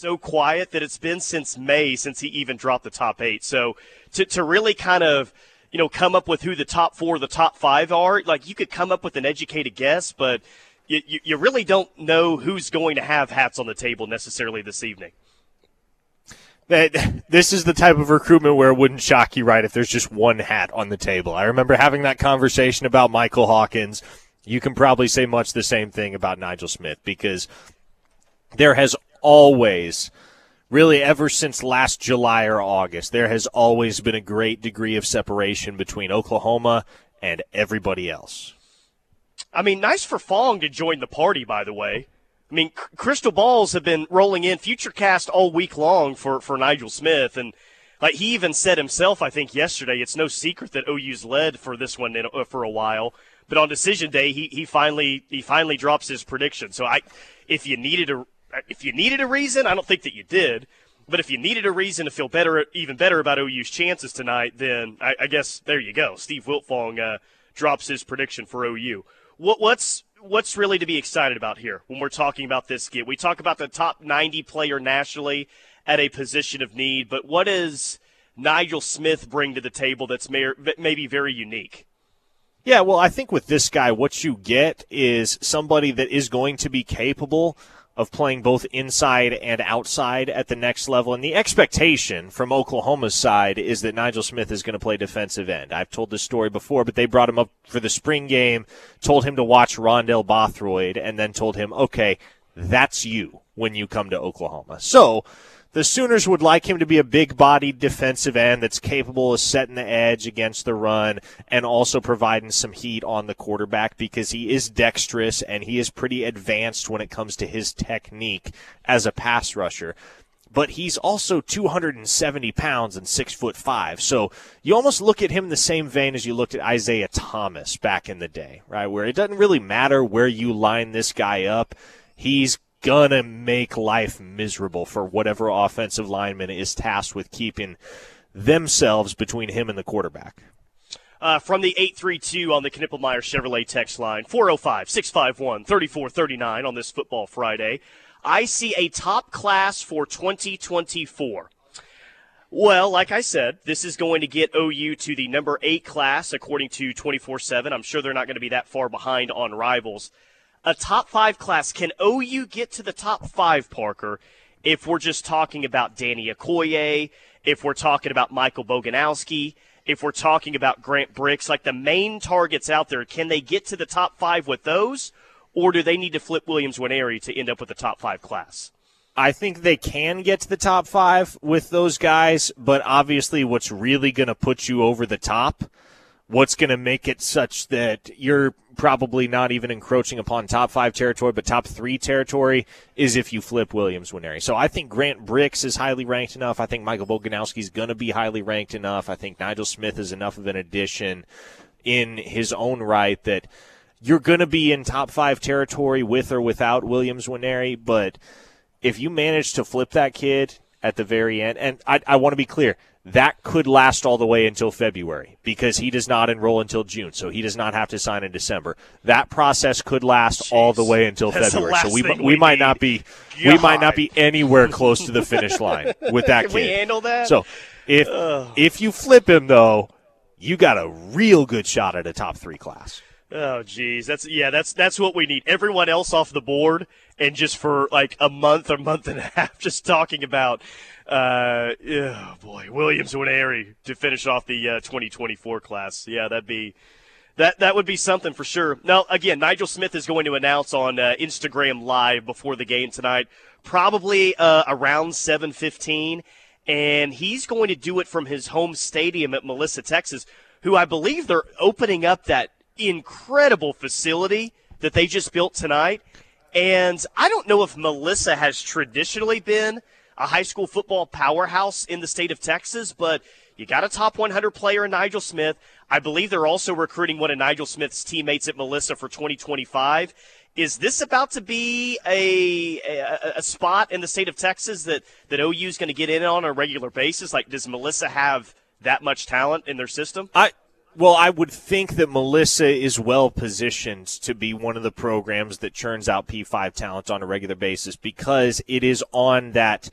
so quiet that it's been since May since he even dropped the top eight. So to, to really kind of, you know, come up with who the top four, the top five are, like you could come up with an educated guess, but you, you, you really don't know who's going to have hats on the table necessarily this evening. This is the type of recruitment where it wouldn't shock you, right, if there's just one hat on the table. I remember having that conversation about Michael Hawkins. You can probably say much the same thing about Nigel Smith because there has always, really ever since last July or August, there has always been a great degree of separation between Oklahoma and everybody else. I mean, nice for Fong to join the party, by the way. I mean, crystal balls have been rolling in Futurecast all week long for, for Nigel Smith. And like he even said himself, I think yesterday, it's no secret that OU's led for this one in, uh, for a while. But on decision day, he, he finally he finally drops his prediction. So I, if you needed a if you needed a reason, I don't think that you did. But if you needed a reason to feel better, even better about OU's chances tonight, then I, I guess there you go. Steve Wiltfong uh, drops his prediction for OU. What, what's what's really to be excited about here when we're talking about this game? We talk about the top 90 player nationally at a position of need, but what does Nigel Smith bring to the table that's may, maybe very unique? Yeah, well, I think with this guy, what you get is somebody that is going to be capable of playing both inside and outside at the next level. And the expectation from Oklahoma's side is that Nigel Smith is going to play defensive end. I've told this story before, but they brought him up for the spring game, told him to watch Rondell Bothroyd, and then told him, okay, that's you when you come to Oklahoma. So, the Sooners would like him to be a big bodied defensive end that's capable of setting the edge against the run and also providing some heat on the quarterback because he is dexterous and he is pretty advanced when it comes to his technique as a pass rusher. But he's also 270 pounds and six foot five. So you almost look at him the same vein as you looked at Isaiah Thomas back in the day, right? Where it doesn't really matter where you line this guy up. He's gonna make life miserable for whatever offensive lineman is tasked with keeping themselves between him and the quarterback. Uh, from the 832 on the Knippelmeyer Chevrolet text line, 405 651 3439 on this football Friday. I see a top class for 2024. Well, like I said, this is going to get OU to the number eight class according to 24 7. I'm sure they're not going to be that far behind on rivals a top five class. Can OU get to the top five, Parker, if we're just talking about Danny Okoye, if we're talking about Michael Boganowski, if we're talking about Grant Brix, like the main targets out there, can they get to the top five with those? Or do they need to flip Williams Nwaneri to end up with the top five class? I think they can get to the top five with those guys, but obviously, what's really going to put you over the top what's going to make it such that you're probably not even encroaching upon top five territory, but top three territory is if you flip Williams Nwaneri. So I think Grant Brix is highly ranked enough. I think Michael Boganowski is going to be highly ranked enough. I think Nigel Smith is enough of an addition in his own right that you're going to be in top five territory with or without Williams Nwaneri. But if you manage to flip that kid at the very end, and I, I want to be clear, that could last all the way until February because he does not enroll until June, so he does not have to sign in December. That process could last Jeez. all the way until That's February. So we, we, we might not be God. we might not be anywhere close to the finish line with that Can kid. we handle that? So if if you flip him though, you got a real good shot at a top three class. Oh, geez, that's yeah, that's that's what we need. Everyone else off the board, and just for like a month or month and a half, just talking about uh, oh boy, Williams Nwaneri to finish off the uh, 2024 class. Yeah, that'd be that that would be something for sure. Now, again, Nigel Smith is going to announce on uh, Instagram Live before the game tonight, probably uh, around 7:15, and he's going to do it from his home stadium at Melissa, Texas, who I believe they're opening up that incredible facility that they just built tonight. And I don't know if Melissa has traditionally been a high school football powerhouse in the state of Texas, but you got a top 100 player in Nigel Smith. I believe they're also recruiting one of Nigel Smith's teammates at Melissa for 2025. Is this about to be a, a, a spot in the state of Texas that, that OU is going to get in on a regular basis? Like, does Melissa have that much talent in their system? I Well, I would think that Melissa is well positioned to be one of the programs that churns out P5 talent on a regular basis because it is on that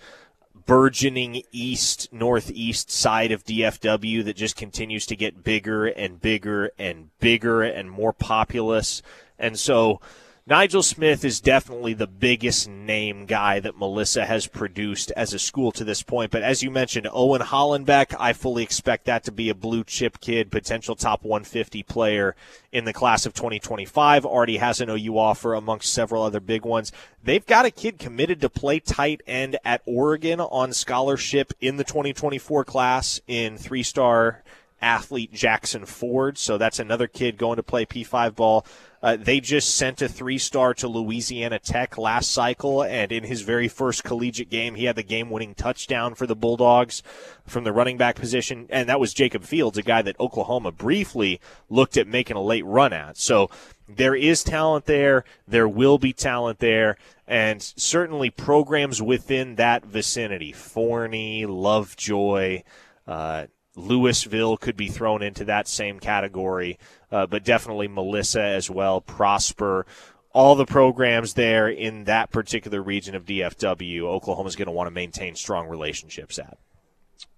burgeoning east northeast side of DFW that just continues to get bigger and bigger and bigger and more populous. And so Nigel Smith is definitely the biggest name guy that Melissa has produced as a school to this point. But as you mentioned, Owen Hollenbeck, I fully expect that to be a blue chip kid, potential top 150 player in the class of 2025. Already has an OU offer amongst several other big ones. They've got a kid committed to play tight end at Oregon on scholarship in the 2024 class in three star athlete Jackson Ford. So that's another kid going to play P5 ball. Uh, they just sent a three star to Louisiana Tech last cycle, and in his very first collegiate game, he had the game winning touchdown for the Bulldogs from the running back position. And that was Jacob Fields, a guy that Oklahoma briefly looked at making a late run at. So there is talent there. There will be talent there. And certainly programs within that vicinity Forney, Lovejoy, uh, Lewisville could be thrown into that same category, uh, but definitely Melissa as well, Prosper. All the programs there in that particular region of DFW, Oklahoma's going to want to maintain strong relationships at.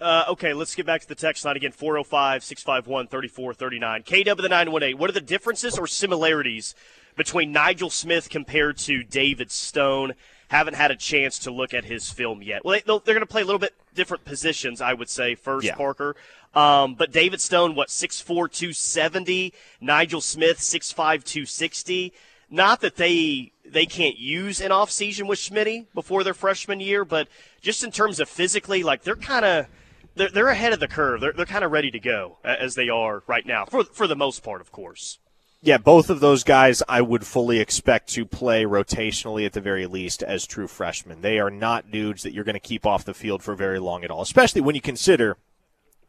Uh, okay, let's get back to the text line again 405 651 3439. KW the 918. What are the differences or similarities between Nigel Smith compared to David Stone? Haven't had a chance to look at his film yet. Well, they, are going to play a little bit different positions, I would say, first, yeah. Parker. Um, but David Stone, what, 6'4, 270? Nigel Smith, 6'5, 260. Not that they they can't use an off season with Schmitty before their freshman year, but just in terms of physically, like they're kind of they're, they're ahead of the curve. They're, they're kind of ready to go as they are right now, for for the most part, of course. Yeah, both of those guys I would fully expect to play rotationally at the very least as true freshmen. They are not dudes that you're going to keep off the field for very long at all, especially when you consider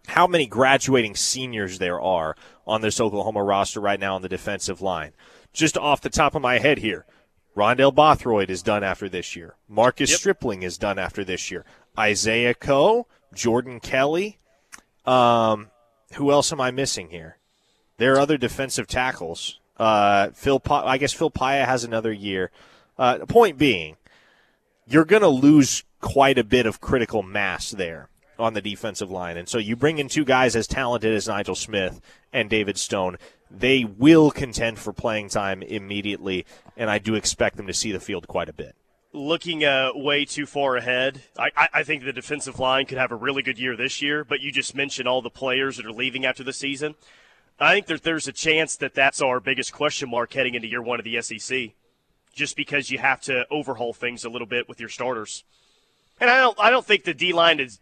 how many graduating seniors there are on this Oklahoma roster right now on the defensive line. Just off the top of my head here, Rondell Bothroyd is done after this year. Marcus yep. Stripling is done after this year. Isaiah Coe, Jordan Kelly. Um, who else am I missing here? There are other defensive tackles. Uh, Phil, pa- I guess Phil Paea has another year. Uh, point being, you're going to lose quite a bit of critical mass there on the defensive line. And so you bring in two guys as talented as Nigel Smith and David Stone. They will contend for playing time immediately, and I do expect them to see the field quite a bit. Looking uh, way too far ahead, I, I think the defensive line could have a really good year this year, but you just mentioned all the players that are leaving after the season. I think that there's a chance that that's our biggest question mark heading into year one of the SEC, just because you have to overhaul things a little bit with your starters. And I don't, I don't think the D line is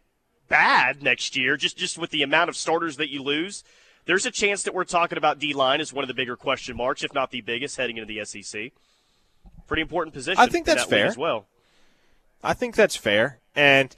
bad next year. Just, just with the amount of starters that you lose, there's a chance that we're talking about D line as one of the bigger question marks, if not the biggest, heading into the SEC. Pretty important position. I think that's that fair as well. I think that's fair, and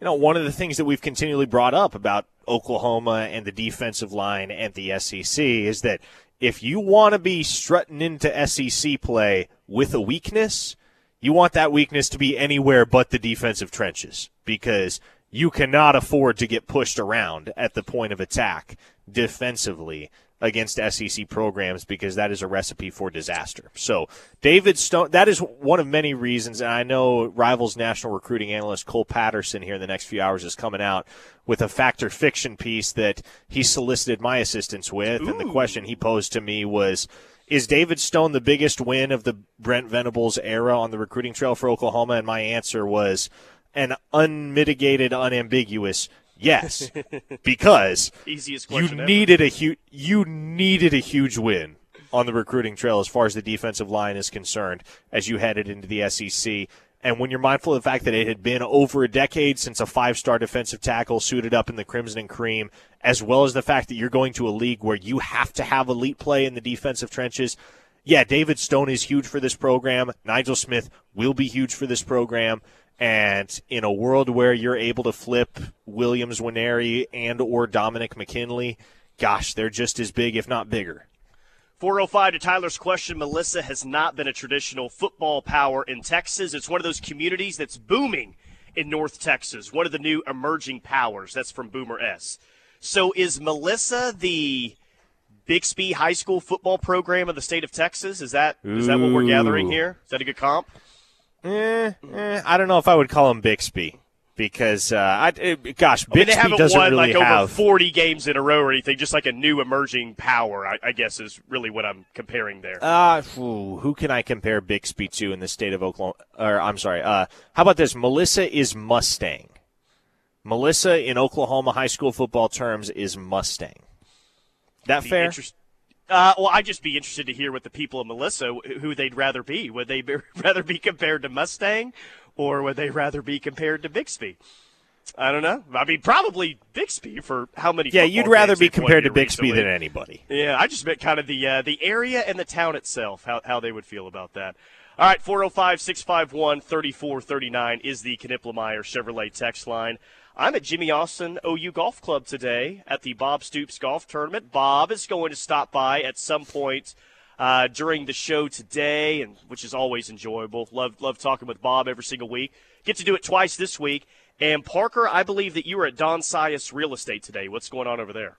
you know, one of the things that we've continually brought up about Oklahoma and the defensive line and the SEC is that if you want to be strutting into SEC play with a weakness, you want that weakness to be anywhere but the defensive trenches because you cannot afford to get pushed around at the point of attack defensively against SEC programs because that is a recipe for disaster. So, David Stone, that is one of many reasons. And I know Rivals national recruiting analyst Cole Patterson here in the next few hours is coming out with a factor fiction piece that he solicited my assistance with. Ooh. And the question he posed to me was, is David Stone the biggest win of the Brent Venables era on the recruiting trail for Oklahoma? And my answer was an unmitigated, unambiguous Yes, because easiest you needed a huge you needed a huge win on the recruiting trail as far as the defensive line is concerned as you headed into the SEC. And when you're mindful of the fact that it had been over a decade since a five-star defensive tackle suited up in the crimson and cream, as well as the fact that you're going to a league where you have to have elite play in the defensive trenches, yeah, David Stone is huge for this program. Nigel Smith will be huge for this program. And in a world where you're able to flip Williams Nwaneri and or Dominic McKinley, gosh, they're just as big, if not bigger. 405 to Tyler's question. Melissa has not been a traditional football power in Texas. It's one of those communities that's booming in North Texas, one of the new emerging powers. That's from Boomer S. So is Melissa the Bixby High School football program of the state of Texas. Is that is that what we're gathering here? Is that a good comp? Eh, eh, I don't know if I would call him Bixby because, uh, I, eh, gosh, Bixby I mean, they haven't doesn't won really like have. over 40 games in a row or anything. Just like a new emerging power, I, I guess, is really what I'm comparing there. Uh, ooh, who can I compare Bixby to in the state of Oklahoma? Or I'm sorry. Uh, how about this? Melissa is Mustang. Melissa in Oklahoma high school football terms is Mustang. That fair? Uh, well, I'd just be interested to hear what the people of Melissa, who they'd rather be. Would they be, rather be compared to Mustang, or would they rather be compared to Bixby? I don't know. I mean, probably Bixby for how many? yeah, you'd rather be compared to Bixby recently. than anybody. Yeah, I just meant kind of the uh, the area and the town itself, how, how they would feel about that. All right, 405 651 3439 is the Knippelmeyer Chevrolet text line. I'm at Jimmy Austin OU Golf Club today at the Bob Stoops Golf Tournament. Bob is going to stop by at some point uh, during the show today, and which is always enjoyable. Love love talking with Bob every single week. Get to do it twice this week. And Parker, I believe that you were at Don Cies Real Estate today. What's going on over there?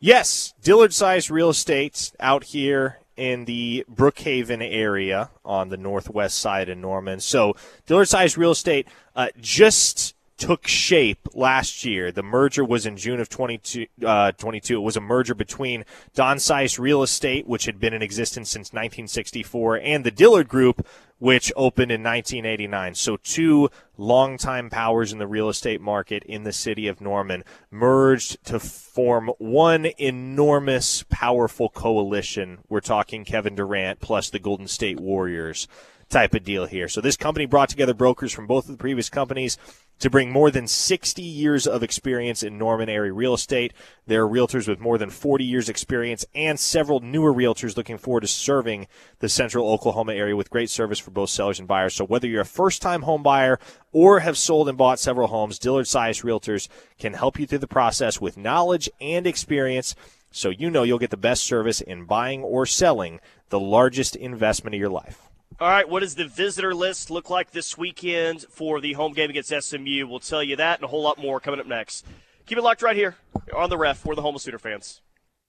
Yes, Dillard Cies Real Estate out here in the Brookhaven area on the northwest side of Norman. So Dillard Cies Real Estate uh, just took shape last year. The merger was in June of 22, uh, 22. It was a merger between Don Cies Real Estate, which had been in existence since 1964, and the Dillard Group, which opened in 1989. So two longtime powers in the real estate market in the city of Norman merged to form one enormous, powerful coalition. We're talking Kevin Durant plus the Golden State Warriors type of deal here. So this company brought together brokers from both of the previous companies to bring more than 60 years of experience in Norman area real estate. There are realtors with more than 40 years experience and several newer realtors looking forward to serving the central Oklahoma area with great service for both sellers and buyers. So whether you're a first time home buyer or have sold and bought several homes, Dillard Cies Realtors can help you through the process with knowledge and experience so you know you'll get the best service in buying or selling the largest investment of your life. All right, what does the visitor list look like this weekend for the home game against SMU? We'll tell you that and a whole lot more coming up next. Keep it locked right here on the ref. We're the Home of Sooner fans.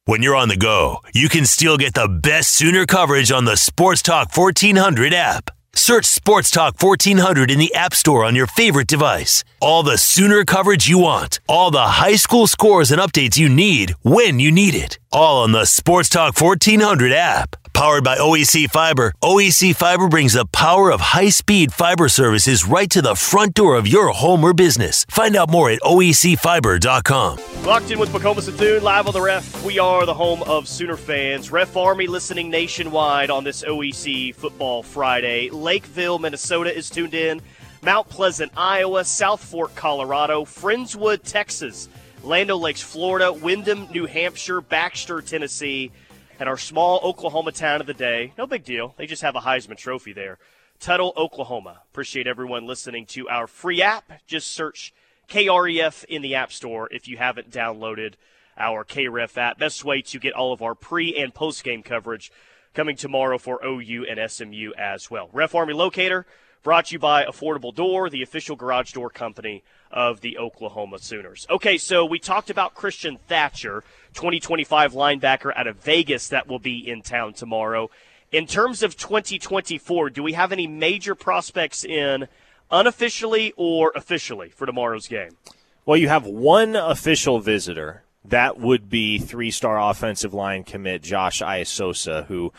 When you're on the go, you can still get the best Sooner coverage on the Sports Talk 1400 app. Search Sports Talk 1400 in the App Store on your favorite device. All the Sooner coverage you want, all the high school scores and updates you need when you need it. All on the Sports Talk 1400 app. Powered by OEC Fiber, OEC Fiber brings the power of high speed fiber services right to the front door of your home or business. Find out more at OECFiber.com. Locked in with McComas and live on the ref. We are the home of Sooner fans. Ref Army listening nationwide on this OEC Football Friday. Lakeville, Minnesota is tuned in. Mount Pleasant, Iowa. South Fork, Colorado. Friendswood, Texas. Land O' Lakes, Florida. Windham, New Hampshire. Baxter, Tennessee. And our small Oklahoma town of the day. No big deal. They just have a Heisman Trophy there. Tuttle, Oklahoma. Appreciate everyone listening to our free app. Just search KREF in the App Store if you haven't downloaded our KREF app. Best way to get all of our pre and post game coverage coming tomorrow for OU and SMU as well. Ref Army Locator brought to you by Affordable Door, the official garage door company of the Oklahoma Sooners. Okay, so we talked about Christian Thatcher, 2025 linebacker out of Vegas that will be in town tomorrow. In terms of 2024, do we have any major prospects in unofficially or officially for tomorrow's game? Well, you have one official visitor. That would be three star offensive line commit Josh Iasosa, who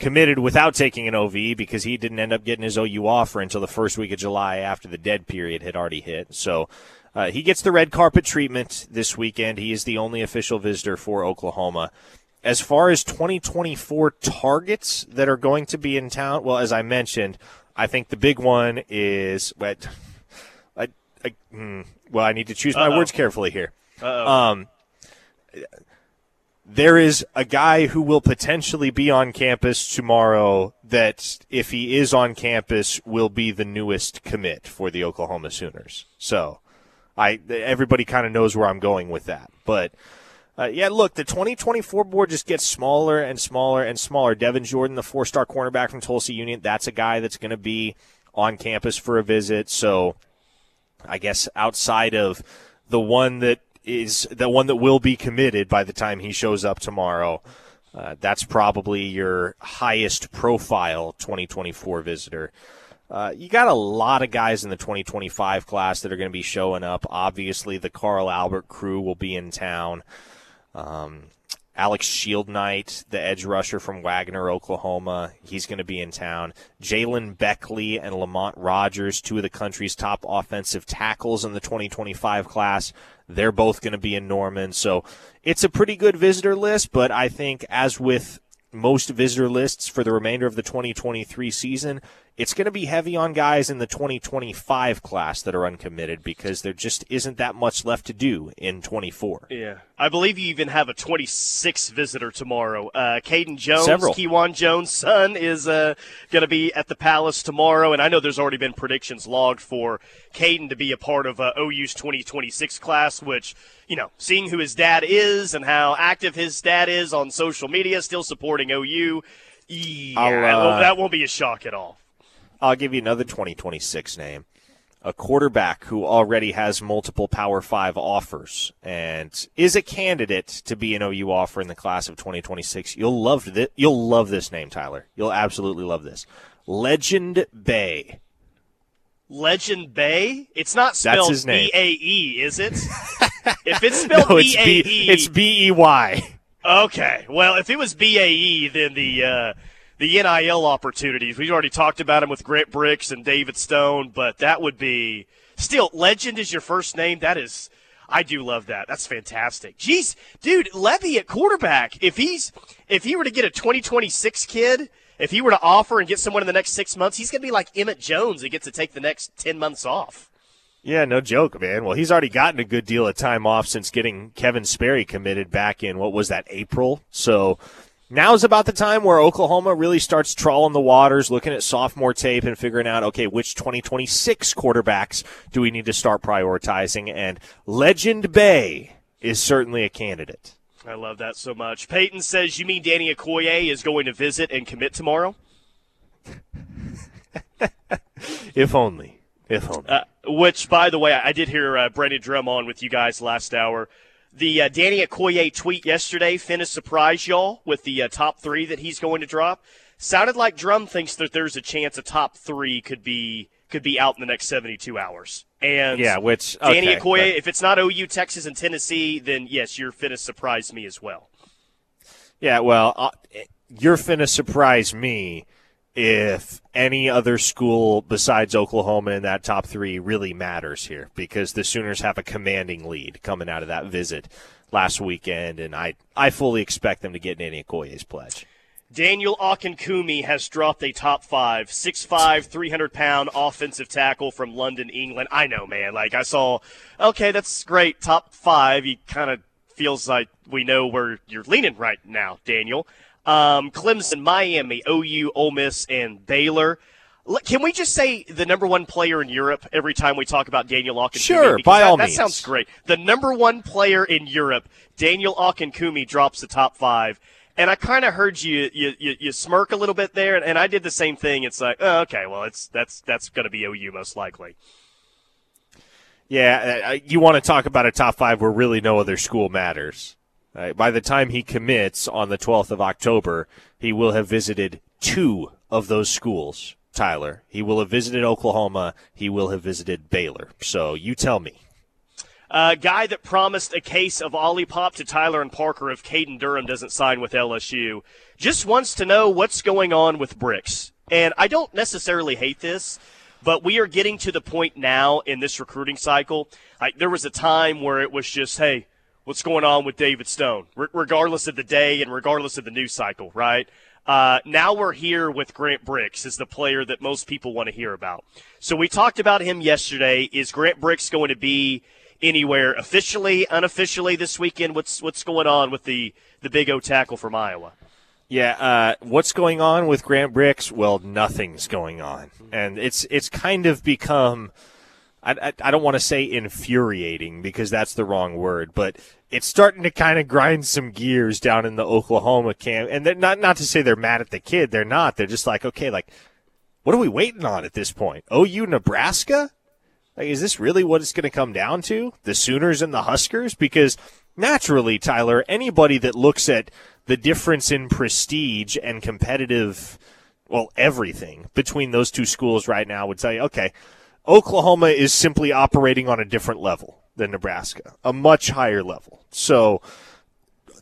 committed without taking an OV because he didn't end up getting his OU offer until the first week of July after the dead period had already hit. So uh, he gets the red carpet treatment this weekend. He is the only official visitor for Oklahoma. As far as 2024 targets that are going to be in town, well, as I mentioned, I think the big one is what. I, I, hmm, well, I need to choose my Uh-oh. words carefully here. Uh-oh. Um, there is a guy who will potentially be on campus tomorrow that, if he is on campus, will be the newest commit for the Oklahoma Sooners. So, I everybody kind of knows where I'm going with that. But uh, yeah, look, the 2024 board just gets smaller and smaller and smaller. Devin Jordan, the four-star cornerback from Tulsa Union, that's a guy that's going to be on campus for a visit. So, I guess outside of the one that is the one that will be committed by the time he shows up tomorrow. Uh, that's probably your highest profile 2024 visitor. Uh, you got a lot of guys in the 2025 class that are going to be showing up. Obviously, the Carl Albert crew will be in town. Um, Alex Shieldknight, the edge rusher from Wagoner, Oklahoma, he's going to be in town. Jalen Beckley and Lamont Rogers, two of the country's top offensive tackles in the 2025 class, they're both going to be in Norman. So it's a pretty good visitor list, but I think as with most visitor lists for the remainder of the 2023 season, it's going to be heavy on guys in the 2025 class that are uncommitted because there just isn't that much left to do in 24. Yeah. I believe you even have a 26 visitor tomorrow. Uh, Caden Jones, Several. Kewan Jones' son, is uh, going to be at the Palace tomorrow. And I know there's already been predictions logged for Caden to be a part of uh, OU's 2026 class, which, you know, seeing who his dad is and how active his dad is on social media, still supporting OU, yeah, uh, that won't be a shock at all. I'll give you another 2026 name. A quarterback who already has multiple Power 5 offers and is a candidate to be an OU offer in the class of 2026. You'll love this, you'll love this name, Tyler. You'll absolutely love this. Legend Bey. Legend Bey? It's not spelled. B A E, is it? if it's spelled No, it's B A B E, it's B E Y. Okay. Well, if it was BAE, then the uh, the NIL opportunities. We've already talked about him with Grant Brix and David Stone, but that would be still legend is your first name. That is. I do love that. That's fantastic. Jeez, dude, Lebby at quarterback. If he's if he were to get a 2026 kid, if he were to offer and get someone in the next six months, he's going to be like Emmett Jones that gets to take the next 10 months off. Yeah, no joke, man. Well, he's already gotten a good deal of time off since getting Kevin Sperry committed back in what was that April. So now's about the time where Oklahoma really starts trawling the waters, looking at sophomore tape and figuring out, okay, which 2026 quarterbacks do we need to start prioritizing? And Legend Bey is certainly a candidate. I love that so much. Peyton says, "You mean Danny Okoye is going to visit and commit tomorrow?" If only. If only. Uh, which, by the way, I did hear uh, Brendan Drum on with you guys last hour. The uh, Danny Okoye tweet yesterday, Finn Finna surprised y'all with the uh, top three that he's going to drop. Sounded like Drum thinks that there's a chance a top three could be could be out in the next 72 hours. And yeah, which Danny okay, Okoye, but- if it's not OU, Texas, and Tennessee, then yes, you're finna surprise me as well. Yeah, well, uh, you're finna surprise me if any other school besides Oklahoma in that top three really matters here because the Sooners have a commanding lead coming out of that visit last weekend, and I, I fully expect them to get Danny Okoye's pledge. Daniel Akinkunmi has dropped a top five, 6'5", 300 pound offensive tackle from London, England. I know, man. Like I saw, okay, that's great. Top five. He kind of feels like we know where you're leaning right now, Daniel. Um, Clemson, Miami, OU, Ole Miss, and Baylor. Can we just say the number one player in Europe every time we talk about Daniel Akinkunmi? Sure, Because by that, all that means. sounds great. The number one player in Europe, Daniel Akinkunmi, drops the top five. And I kind of heard you, you you you smirk a little bit there, and I did the same thing. It's like, oh, okay, well, it's that's that's going to be OU most likely. Yeah, you want to talk about a top five where really no other school matters. Right? By the time he commits on the 12th of October, he will have visited two of those schools, Tyler. He will have visited Oklahoma. He will have visited Baylor. So you tell me. Uh, guy that promised a case of Olipop to Tyler and Parker if Caden Durham doesn't sign with LSU just wants to know what's going on with Brix. And I don't necessarily hate this, but we are getting to the point now in this recruiting cycle. There was a time where it was just, hey, what's going on with David Stone, Re- regardless of the day and regardless of the news cycle, right? Uh, now we're here with Grant Brix as the player that most people want to hear about. So we talked about him yesterday. Is Grant Brix going to be anywhere officially, unofficially this weekend? What's what's going on with the the big O tackle from Iowa? Yeah, uh, what's going on with Grant Brix? Well, nothing's going on, and it's it's kind of become. I, I, I don't want to say infuriating because that's the wrong word, but it's starting to kind of grind some gears down in the Oklahoma camp. And they're not not to say they're mad at the kid, they're not. They're just like, okay, like, what are we waiting on at this point? OU Nebraska? Like, is this really what it's going to come down to? The Sooners and the Huskers? Because naturally, Tyler, anybody that looks at the difference in prestige and competitive, well, everything between those two schools right now would tell you, okay, Oklahoma is simply operating on a different level than Nebraska, a much higher level. So,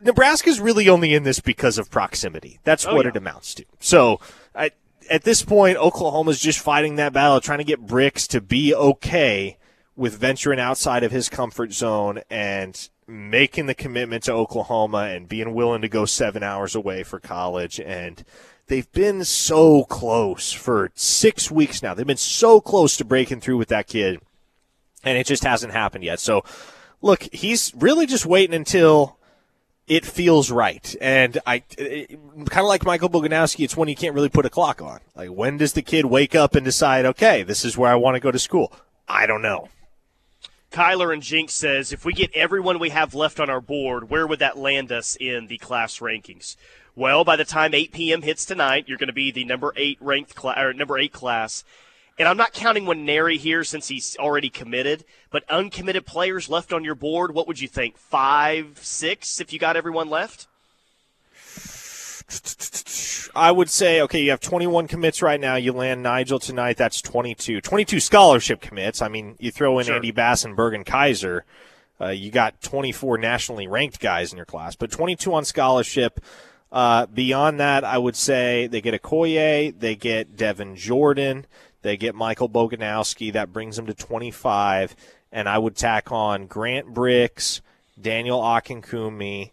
Nebraska's really only in this because of proximity. That's oh, what yeah. it amounts to. So, I, at this point, Oklahoma's just fighting that battle, trying to get Brix to be okay with venturing outside of his comfort zone and making the commitment to Oklahoma and being willing to go seven hours away for college. And they've been so close for six weeks now. They've been so close to breaking through with that kid, and it just hasn't happened yet. So, look, he's really just waiting until it feels right. And I eh, kind of like Michael Boganowski, it's when you can't really put a clock on. Like, when does the kid wake up and decide, okay, this is where I want to go to school? I don't know. Kyler and Jinx says, if we get everyone we have left on our board, where would that land us in the class rankings? Well, by the time 8 p.m. hits tonight, you're going to be the number eight ranked class, or number eight class. And I'm not counting Nwaneri here since he's already committed, but uncommitted players left on your board, what would you think? Five, six, if you got everyone left? I would say, okay, you have 21 commits right now. You land Nigel tonight. That's 22. 22 scholarship commits. I mean, you throw in sure. Andy Bass and Bergen Kaiser. Uh, you got 24 nationally ranked guys in your class, but 22 on scholarship. Uh, beyond that, I would say they get Okoye, they get Devin Jordan. They get Michael Boganowski. That brings them to 25. And I would tack on Grant Brix, Daniel Akinkunmi,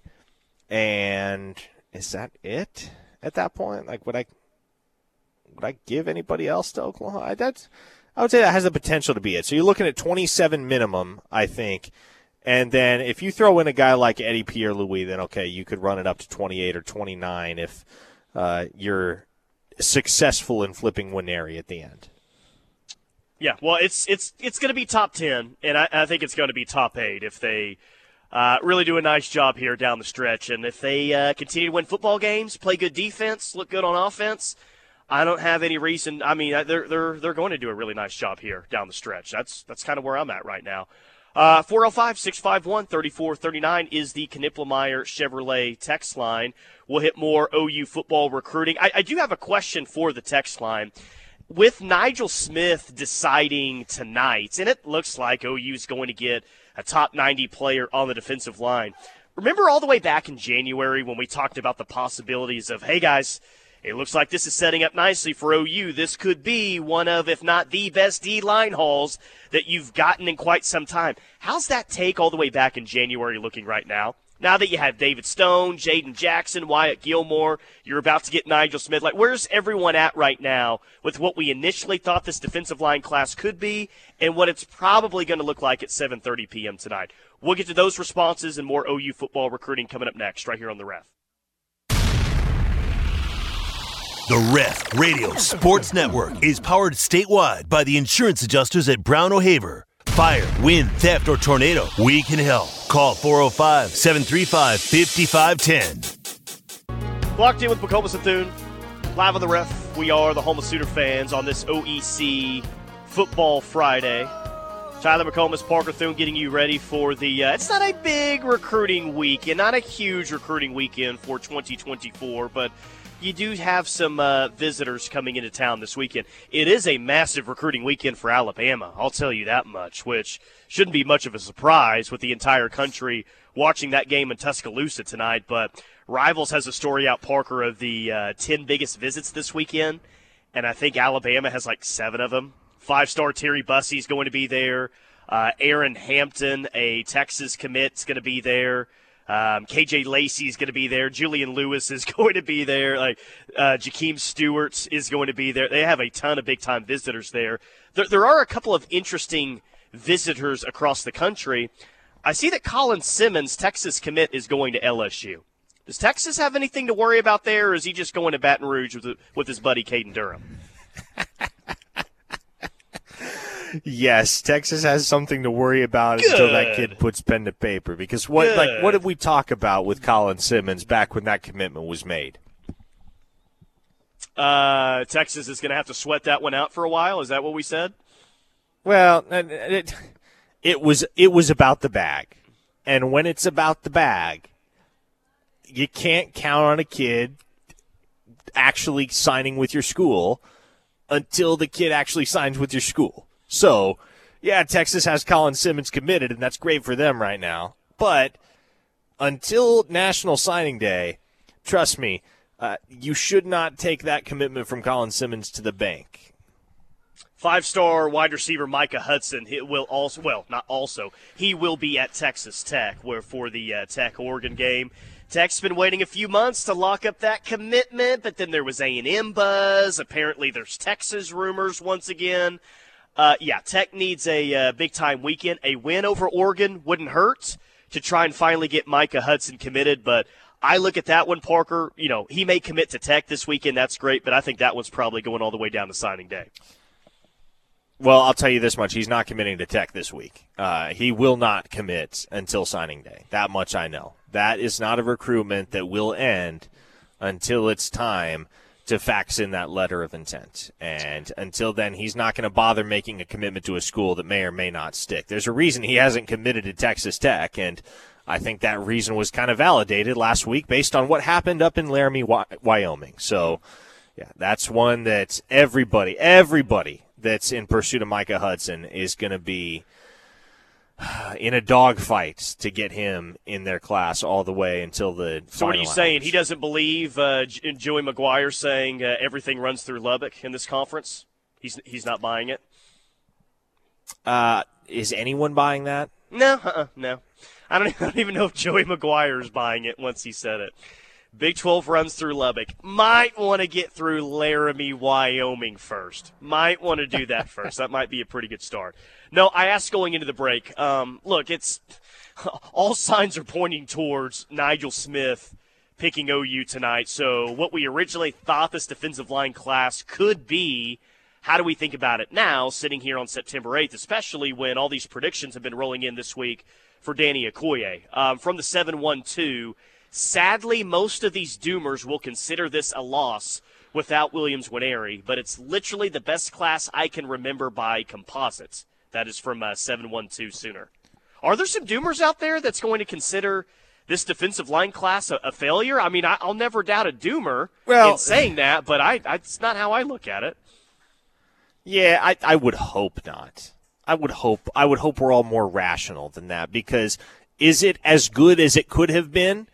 and is that it at that point? Like, would I would I give anybody else to Oklahoma? That's I would say that has the potential to be it. So you're looking at 27 minimum, I think. And then if you throw in a guy like Eddie Pierre Louis, then okay, you could run it up to 28 or 29 if uh, you're successful in flipping Nwaneri at the end. Yeah, well, it's it's it's going to be top ten, and I, I think it's going to be top eight if they uh, really do a nice job here down the stretch. And if they uh, continue to win football games, play good defense, look good on offense, I don't have any reason. I mean, they're they're they're going to do a really nice job here down the stretch. That's that's kind of where I'm at right now. Uh, 405 651 3439 is the Knippelmeyer Chevrolet text line. We'll hit more OU football recruiting. I, I do have a question for the text line with Nigel Smith deciding tonight, and it looks like OU is going to get a top 90 player on the defensive line. Remember all the way back in January when we talked about the possibilities of, hey guys, it looks like this is setting up nicely for OU. This could be one of, if not the best D line hauls that you've gotten in quite some time. How's that take all the way back in January looking right now? Now that you have David Stone, Jaden Jackson, Wyatt Gilmore, you're about to get Nigel Smith. Like, where's everyone at right now with what we initially thought this defensive line class could be and what it's probably going to look like at 7:30 p.m. tonight? We'll get to those responses and more OU football recruiting coming up next, right here on the Ref. The Ref Radio Sports Network is powered statewide by the insurance adjusters at Brown O'Haver. Fire, wind, theft, or tornado, we can help. Call 405 735 5510. Locked in with McComas and Live on the ref. We are the home of Sooner fans on this OEC Football Friday. Tyler McComas, Parker Thune getting you ready for the. Uh, it's not a big recruiting week and not a huge recruiting weekend for 2024, but you do have some uh, visitors coming into town this weekend. It is a massive recruiting weekend for Alabama. I'll tell you that much, which shouldn't be much of a surprise with the entire country watching that game in Tuscaloosa tonight. But Rivals has a story out, Parker, of the uh, 10 biggest visits this weekend, and I think Alabama has like seven of them. Five star Terry Bussey is going to be there. Uh, Aaron Hampton, a Texas commit, is going to be there. Um, KJ Lacey is going to be there. Julian Lewis is going to be there. Like uh, Jakeem Stewart is going to be there. They have a ton of big time visitors there. there. There are a couple of interesting visitors across the country. I see that Colin Simmons, Texas commit, is going to LSU. Does Texas have anything to worry about there, or is he just going to Baton Rouge with, with his buddy Caden Durham? yes, Texas has something to worry about Good. until that kid puts pen to paper. Because what Good. like what did we talk about with Colin Simmons back when that commitment was made? Uh, Texas is going to have to sweat that one out for a while. Is that what we said? Well, it, it was it was about the bag, and when it's about the bag, you can't count on a kid actually signing with your school until the kid actually signs with your school. So, yeah, Texas has Colin Simmons committed, and that's great for them right now. But until National Signing Day, trust me, uh, you should not take that commitment from Colin Simmons to the bank. Five star wide receiver Micah Hudson he will also, well, not also, he will be at Texas Tech where for the uh, Tech Oregon game. Tech's been waiting a few months to lock up that commitment, but then there was A&M buzz. Apparently, there's Texas rumors once again. Uh, yeah, Tech needs a uh, big time weekend. A win over Oregon wouldn't hurt to try and finally get Micah Hudson committed, but I look at that one, Parker. You know, he may commit to Tech this weekend. That's great, but I think that one's probably going all the way down to signing day. Well, I'll tell you this much: he's not committing to Tech this week. Uh, he will not commit until signing day. That much I know. That is not a recruitment that will end until it's time to fax in that letter of intent. And until then, he's not going to bother making a commitment to a school that may or may not stick. There's a reason he hasn't committed to Texas Tech, and I think that reason was kind of validated last week based on what happened up in Laramie, Wyoming. So, yeah, that's one that everybody, everybody that's in pursuit of Micah Hudson is going to be in a dogfight to get him in their class all the way until the. So what are you hours. saying? He doesn't believe uh, Joey McGuire saying uh, everything runs through Lubbock in this conference. He's he's not buying it. Uh, is anyone buying that? No, uh-uh, no. I don't, I don't even know if Joey McGuire is buying it once he said it. Big 12 runs through Lubbock. Might want to get through Laramie, Wyoming first. Might want to do that first. that might be a pretty good start. No, I asked going into the break. Um, look, it's all signs are pointing towards Nigel Smith picking OU tonight. So what we originally thought this defensive line class could be, how do we think about it now, sitting here on September 8th, especially when all these predictions have been rolling in this week for Danny Okoye um, from the 7-1-2. Sadly, most of these doomers will consider this a loss without Williams Nwaneri, but it's literally the best class I can remember by composites. That is from uh, 712 Sooner. Are there some doomers out there that's going to consider this defensive line class a, a failure? I mean, I, will never doubt a doomer well, in saying that, but I, I, it's not how I look at it. Yeah, I, I would hope not. I would hope I would hope we're all more rational than that because is it as good as it could have been?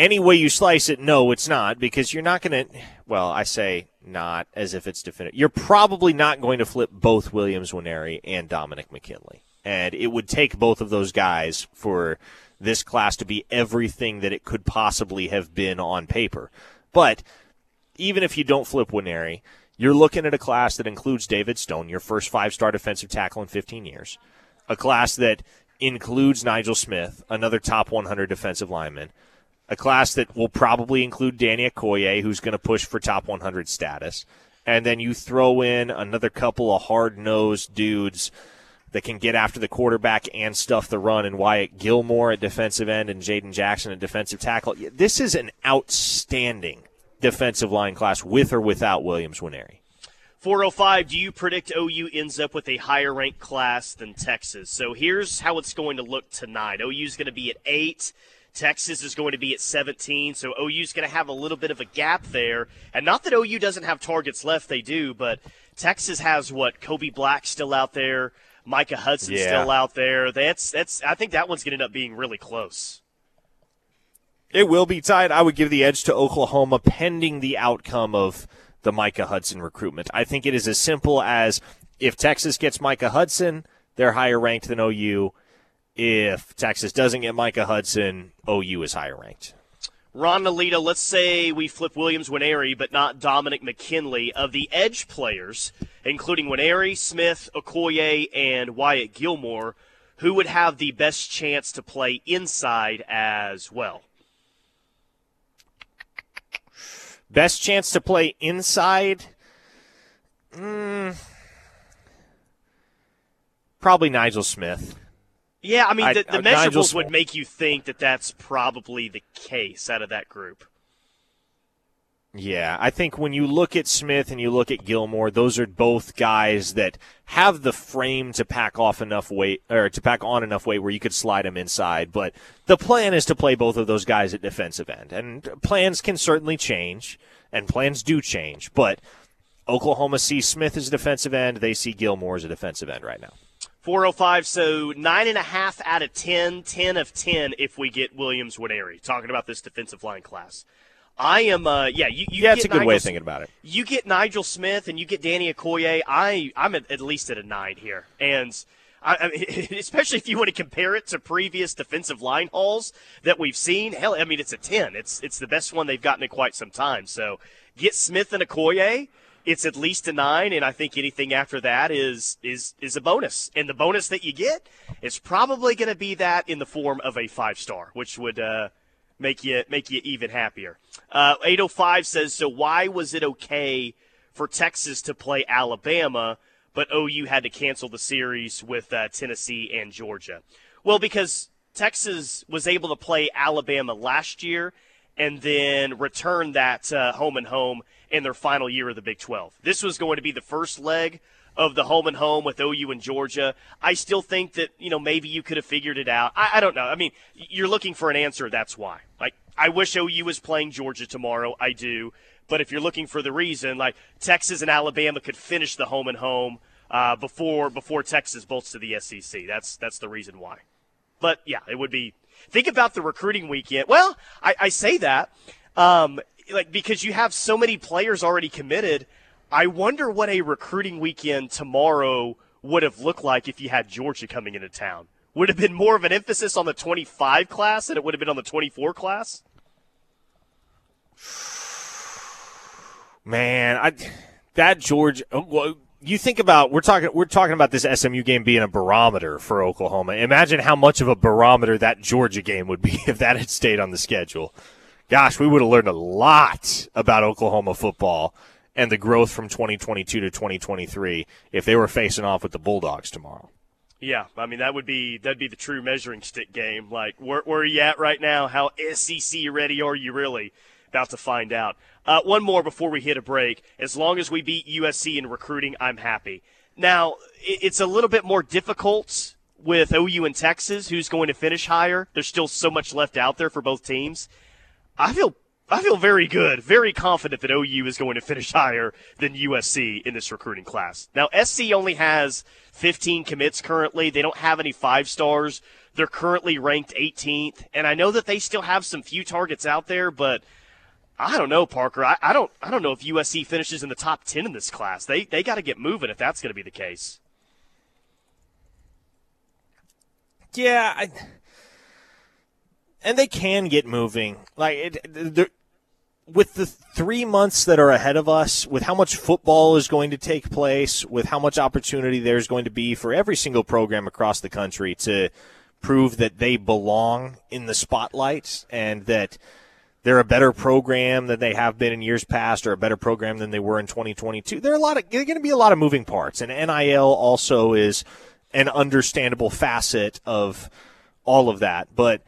Any way you slice it, no, it's not because you're not going to. Well, I say not as if it's definitive. You're probably not going to flip both Williams Nwaneri and Dominic McKinley, and it would take both of those guys for this class to be everything that it could possibly have been on paper. But even if you don't flip Nwaneri, you're looking at a class that includes David Stone, your first five-star defensive tackle in 15 years, a class that includes Nigel Smith, another top 100 defensive lineman a class that will probably include Danny Okoye, who's going to push for top 100 status. And then you throw in another couple of hard nosed dudes that can get after the quarterback and stuff the run, and Wyatt Gilmore at defensive end and Jaden Jackson at defensive tackle. This is an outstanding defensive line class with or without Williams Nwaneri. 405, do you predict OU ends up with a higher ranked class than Texas? So here's how it's going to look tonight. OU is going to be at 8. Texas is going to be at 17, so OU is going to have a little bit of a gap there. And not that OU doesn't have targets left, they do, but Texas has what Kobe Black still out there, Micah Hudson yeah. still out there. That's that's I think that one's going to end up being really close. It will be tight. I would give the edge to Oklahoma pending the outcome of the Micah Hudson recruitment. I think it is as simple as if Texas gets Micah Hudson, they're higher ranked than OU if Texas doesn't get Micah Hudson, OU is higher ranked. Ron Nalita, let's say we flip Williams Nwaneri, but not Dominic McKinley. Of the edge players, including Nwaneri, Smith, Okoye, and Wyatt Gilmore, who would have the best chance to play inside as well? Best chance to play inside? Mm, probably Nigel Smith. Yeah, I mean, I, the, the measurables would make you think that that's probably the case out of that group. Yeah, I think when you look at Smith and you look at Gilmore, those are both guys that have the frame to pack off enough weight or to pack on enough weight where you could slide them inside. But the plan is to play both of those guys at defensive end, and plans can certainly change, and plans do change. But Oklahoma sees Smith as a defensive end; they see Gilmore as a defensive end right now. 405, so nine and a half out of 10, 10 of 10 if we get Williams Nwaneri. Talking about this defensive line class. I am, uh, yeah, you, you yeah, it's a good Nigel, way of thinking about it. You get Nigel Smith and you get Danny Okoye. I, I'm at, at least at a nine here, and I, I mean, especially if you want to compare it to previous defensive line hauls that we've seen. Hell, I mean, it's a ten. It's it's the best one they've gotten in quite some time. So get Smith and Okoye. It's at least a nine, and I think anything after that is is is a bonus. And the bonus that you get is probably going to be that in the form of a five star, which would. Uh, make you make you even happier. Uh, 805 says, so why was it okay for Texas to play Alabama, but OU had to cancel the series with uh, Tennessee and Georgia? Well, because Texas was able to play Alabama last year and then return that uh, home and home in their final year of the Big 12. This was going to be the first leg of the home and home with OU and Georgia. I still think that, you know, maybe you could have figured it out. I, I don't know. I mean, you're looking for an answer. That's why. Like, I wish OU was playing Georgia tomorrow. I do. But if you're looking for the reason, like Texas and Alabama could finish the home and home uh, before before Texas bolts to the SEC. That's that's the reason why. But yeah, it would be. Think about the recruiting weekend. Well, I, I say that um, like because you have so many players already committed. I wonder what a recruiting weekend tomorrow would have looked like if you had Georgia coming into town. Would have been more of an emphasis on the 25 class than it would have been on the 24 class? Man, I that Georgia. Oh, well, you think about we're talking we're talking about this SMU game being a barometer for Oklahoma. Imagine how much of a barometer that Georgia game would be if that had stayed on the schedule. Gosh, we would have learned a lot about Oklahoma football and the growth from 2022 to 2023 if they were facing off with the Bulldogs tomorrow. Yeah, I mean that would be that'd be the true measuring stick game. Like where, where are you at right now? How SEC ready are you really? About to find out. Uh, one more before we hit a break. As long as we beat USC in recruiting, I'm happy. Now it's a little bit more difficult with OU and Texas, who's going to finish higher. There's still so much left out there for both teams. I feel I feel very good, very confident that OU is going to finish higher than USC in this recruiting class. Now, SC only has 15 commits currently. They don't have any five stars. They're currently ranked 18th, and I know that they still have some few targets out there, but I don't know, Parker. I, I don't I don't know if USC finishes in the top 10 in this class. They they got to get moving if that's going to be the case. Yeah, I, and they can get moving. Like it, with the three months that are ahead of us, with how much football is going to take place, with how much opportunity there's going to be for every single program across the country to prove that they belong in the spotlight and that they're a better program than they have been in years past or a better program than they were in 2022. There are a lot of there are going to be a lot of moving parts and NIL also is an understandable facet of all of that, but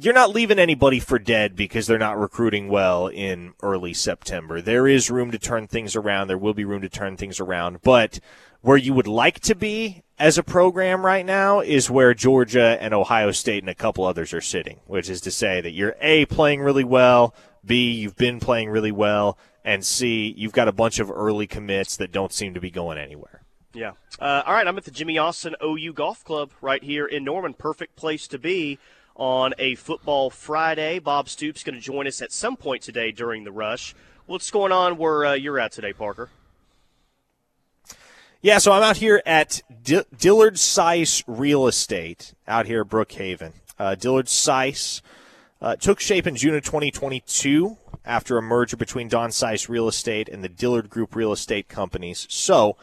you're not leaving anybody for dead because they're not recruiting well in early September. There is room to turn things around. There will be room to turn things around. But where you would like to be as a program right now is where Georgia and Ohio State and a couple others are sitting, which is to say that you're A, playing really well, B, you've been playing really well, and C, you've got a bunch of early commits that don't seem to be going anywhere. Yeah. Uh, all right, I'm at the Jimmy Austin OU Golf Club right here in Norman. Perfect place to be on a football Friday. Bob Stoops going to join us at some point today during the rush. What's going on where uh, you're at today, Parker? Yeah, so I'm out here at D- Dillard Cies Real Estate out here at Brookhaven. Uh, Dillard Cies uh, took shape in June of 2022 after a merger between Don Cies Real Estate and the Dillard Group Real Estate Companies. So,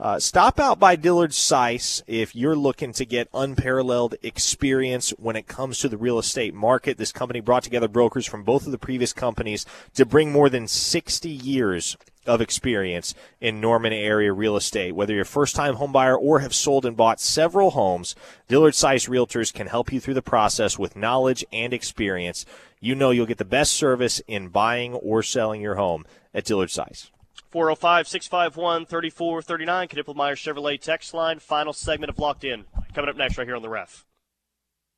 uh, stop out by Dillard Cies if you're looking to get unparalleled experience when it comes to the real estate market. This company brought together brokers from both of the previous companies to bring more than 60 years of experience in Norman area real estate. Whether you're a first time homebuyer or have sold and bought several homes, Dillard Cies Realtors can help you through the process with knowledge and experience. You know you'll get the best service in buying or selling your home at Dillard Cies. 405 651 3439, Knippelmeyer Chevrolet text line. Final segment of Locked In. Coming up next, right here on the ref.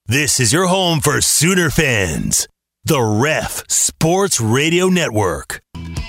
This is your home for Sooner fans. The Ref Sports Radio Network.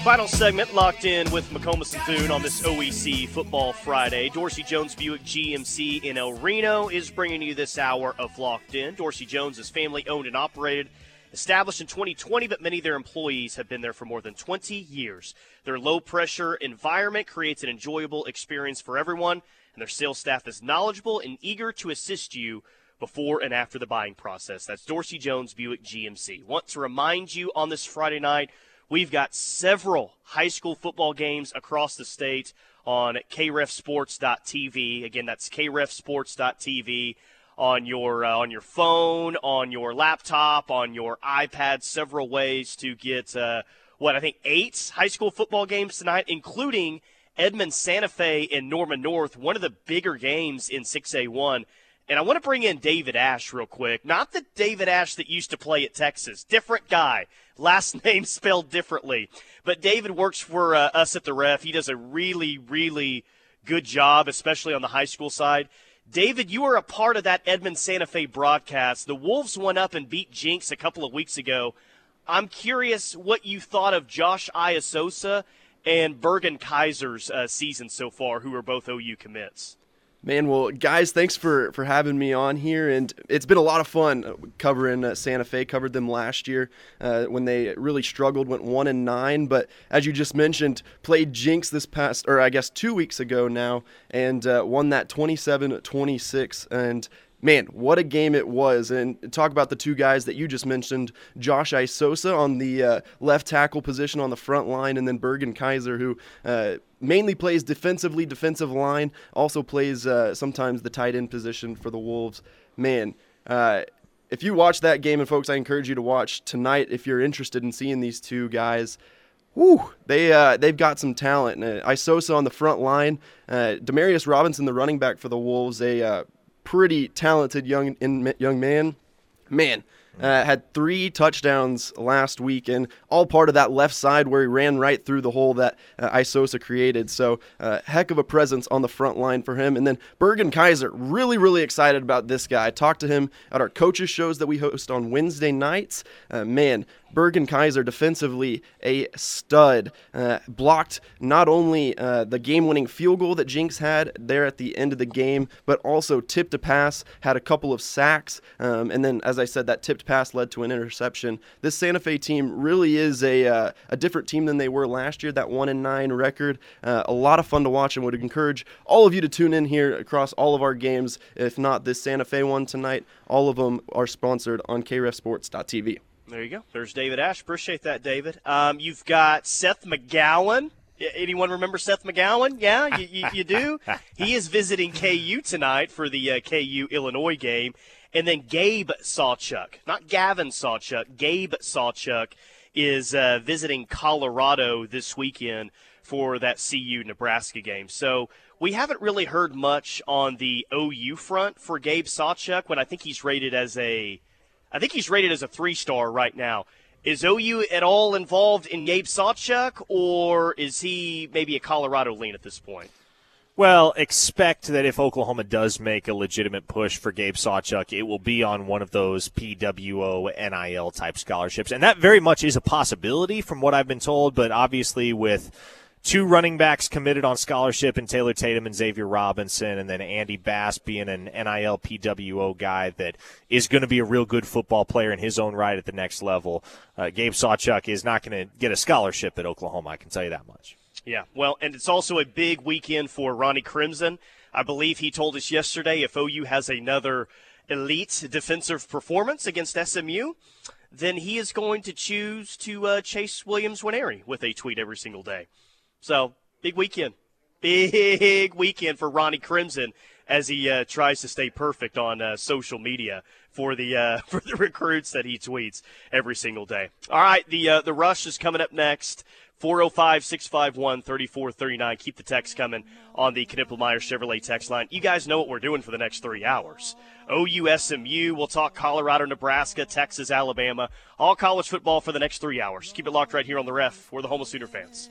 Final segment locked in with McComas and Thune on this OEC Football Friday. Dorsey Jones Buick GMC in El Reno is bringing you this hour of Locked In. Dorsey Jones is family owned and operated, established in 2020, but many of their employees have been there for more than 20 years. Their low pressure environment creates an enjoyable experience for everyone, and their sales staff is knowledgeable and eager to assist you before and after the buying process. That's Dorsey Jones Buick GMC. Want to remind you on this Friday night, We've got several high school football games across the state on krefsports.tv. Again, that's krefsports.tv on your uh, on your phone, on your laptop, on your iPad. Several ways to get uh, what I think eight high school football games tonight, including Edmond Santa Fe and Norman North, one of the bigger games in 6A1. And I want to bring in David Ash real quick. Not the David Ash that used to play at Texas. Different guy last name spelled differently. But David works for uh, us at the ref. He does a really, really good job, especially on the high school side. David, you were a part of that Edmond Santa Fe broadcast. The Wolves went up and beat Jenks a couple of weeks ago. I'm curious what you thought of Josh Iasosa and Bergen Kaiser's uh, season so far, who are both OU commits. Man, well, guys, thanks for, for having me on here, and it's been a lot of fun covering uh, Santa Fe. Covered them last year uh, when they really struggled, went one and nine. But as you just mentioned, played Jenks this past, or I guess two weeks ago now, and uh, won that 27-26. And man, what a game it was. And talk about the two guys that you just mentioned Josh Isosa on the uh, left tackle position on the front line, and then Bergen Kaiser, who uh, mainly plays defensively, defensive line, also plays uh, sometimes the tight end position for the Wolves. Man, uh, if you watch that game, and folks, I encourage you to watch tonight if you're interested in seeing these two guys. Whew, they uh, they've got some talent. Uh, Iasosa on the front line, uh, Demarius Robinson, the running back for the Wolves, a uh, pretty talented young in, young man. Man, uh, had three touchdowns last week, and all part of that left side where he ran right through the hole that uh, Iasosa created. So, uh, heck of a presence on the front line for him. And then Bergen Kaiser, really, really excited about this guy. I talked to him at our coaches shows that we host on Wednesday nights. Uh, man, Bergen Kaiser defensively a stud. Uh, blocked not only uh, the game winning field goal that Jenks had there at the end of the game, but also tipped a pass, had a couple of sacks. Um, and then, as I said, that tipped pass led to an interception. This Santa Fe team really is a, uh, a different team than they were last year, that 1 and 9 record. Uh, a lot of fun to watch and would encourage all of you to tune in here across all of our games. If not this Santa Fe one tonight, all of them are sponsored on krefsports.tv. There you go. There's David Ash. Appreciate that, David. Um, you've got Seth McGowan. Anyone remember Seth McGowan? Yeah, you, you, you do. he is visiting KU tonight for the uh, KU Illinois game, and then Gabe Sawchuk, not Gavin Sawchuk, Gabe Sawchuk is uh, visiting Colorado this weekend for that CU Nebraska game. So we haven't really heard much on the OU front for Gabe Sawchuk when I think he's rated as a I think he's rated as a three star right now. Is OU at all involved in Gabe Sawchuk, or is he maybe a Colorado lean at this point? Well, expect that if Oklahoma does make a legitimate push for Gabe Sawchuk, it will be on one of those PWO NIL type scholarships. And that very much is a possibility from what I've been told, but obviously with two running backs committed on scholarship in Taylor Tatum and Xavier Robinson, and then Andy Bass being an NIL PWO guy that is going to be a real good football player in his own right at the next level. Uh, Gabe Sawchuk is not going to get a scholarship at Oklahoma, I can tell you that much. Yeah, well, and it's also a big weekend for Ronnie Crimson. I believe he told us yesterday if OU has another elite defensive performance against SMU, then he is going to choose to uh, chase Williams Nwaneri with a tweet every single day. So big weekend, big weekend for Ronnie Crimson as he uh, tries to stay perfect on uh, social media for the uh, for the recruits that he tweets every single day. All right, the uh, the rush is coming up next. 405 651 3439. Keep the text coming on the Knippelmeyer Chevrolet text line. You guys know what we're doing for the next three hours. OUSMU, we'll talk Colorado, Nebraska, Texas, Alabama, all college football for the next three hours. Keep it locked right here on the ref We're the home of Sooner fans.